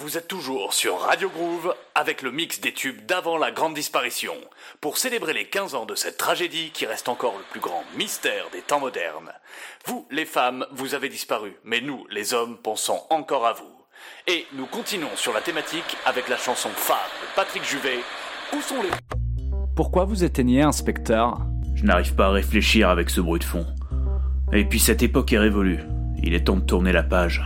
vous êtes toujours sur Radio Groove avec le mix des tubes d'avant la grande disparition. Pour célébrer les 15 ans de cette tragédie qui reste encore le plus grand mystère des temps modernes. Vous, les femmes, vous avez disparu, mais nous, les hommes, pensons encore à vous. Et nous continuons sur la thématique avec la chanson phare de Patrick Juvet. Où sont les... Pourquoi vous éteignez, inspecteur Je n'arrive pas à réfléchir avec ce bruit de fond. Et puis cette époque est révolue. Il est temps de tourner la page.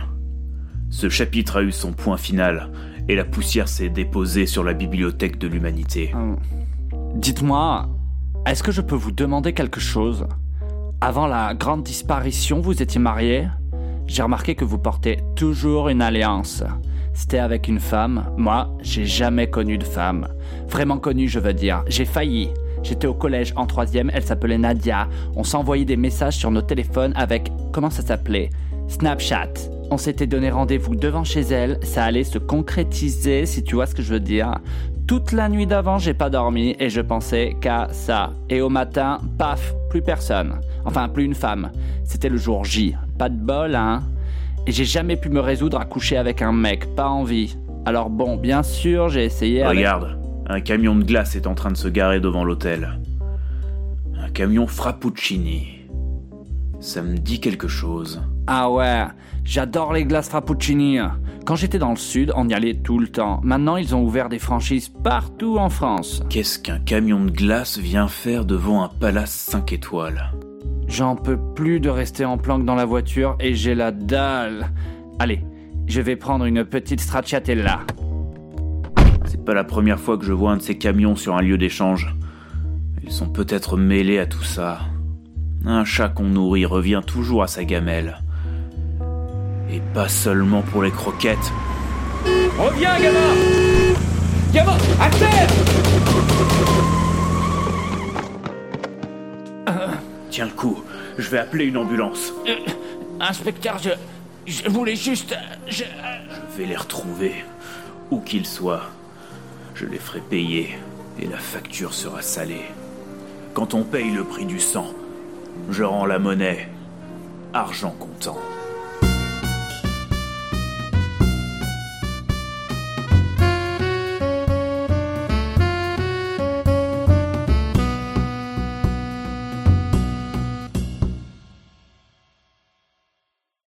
Ce chapitre a eu son point final, et la poussière s'est déposée sur la bibliothèque de l'humanité. Hum. Dites-moi, est-ce que je peux vous demander quelque chose? Avant la grande disparition, vous étiez marié? J'ai remarqué que vous portez toujours une alliance. C'était avec une femme. Moi, j'ai jamais connu de femme. Vraiment connue, je veux dire. J'ai failli. J'étais au collège en troisième, elle s'appelait Nadia. On s'envoyait des messages sur nos téléphones avec, comment ça s'appelait? Snapchat. On s'était donné rendez-vous devant chez elle, ça allait se concrétiser si tu vois ce que je veux dire. Toute la nuit d'avant, j'ai pas dormi et je pensais qu'à ça. Et au matin, paf, plus personne. Enfin, plus une femme. C'était le jour J. Pas de bol, hein Et j'ai jamais pu me résoudre à coucher avec un mec, pas envie. Alors bon, bien sûr, j'ai essayé Regarde, un camion de glace est en train de se garer devant l'hôtel. Un camion Frappuccini. Ça me dit quelque chose. Ah ouais, j'adore les glaces Frappuccini. Quand j'étais dans le sud, on y allait tout le temps. Maintenant, ils ont ouvert des franchises partout en France. Qu'est-ce qu'un camion de glace vient faire devant un palace 5 étoiles? J'en peux plus de rester en planque dans la voiture et j'ai la dalle. Allez, je vais prendre une petite stracciatella. C'est pas la première fois que je vois un de ces camions sur un lieu d'échange. Ils sont peut-être mêlés à tout ça. Un chat qu'on nourrit revient toujours à sa gamelle. Et pas seulement pour les croquettes. Reviens, gamin Gamin, à terre Tiens le coup, je vais appeler une ambulance. Euh, Inspecteur, je. Je voulais juste. Je. Je vais les retrouver, où qu'ils soient. Je les ferai payer, et la facture sera salée. Quand on paye le prix du sang, je rends la monnaie, argent comptant.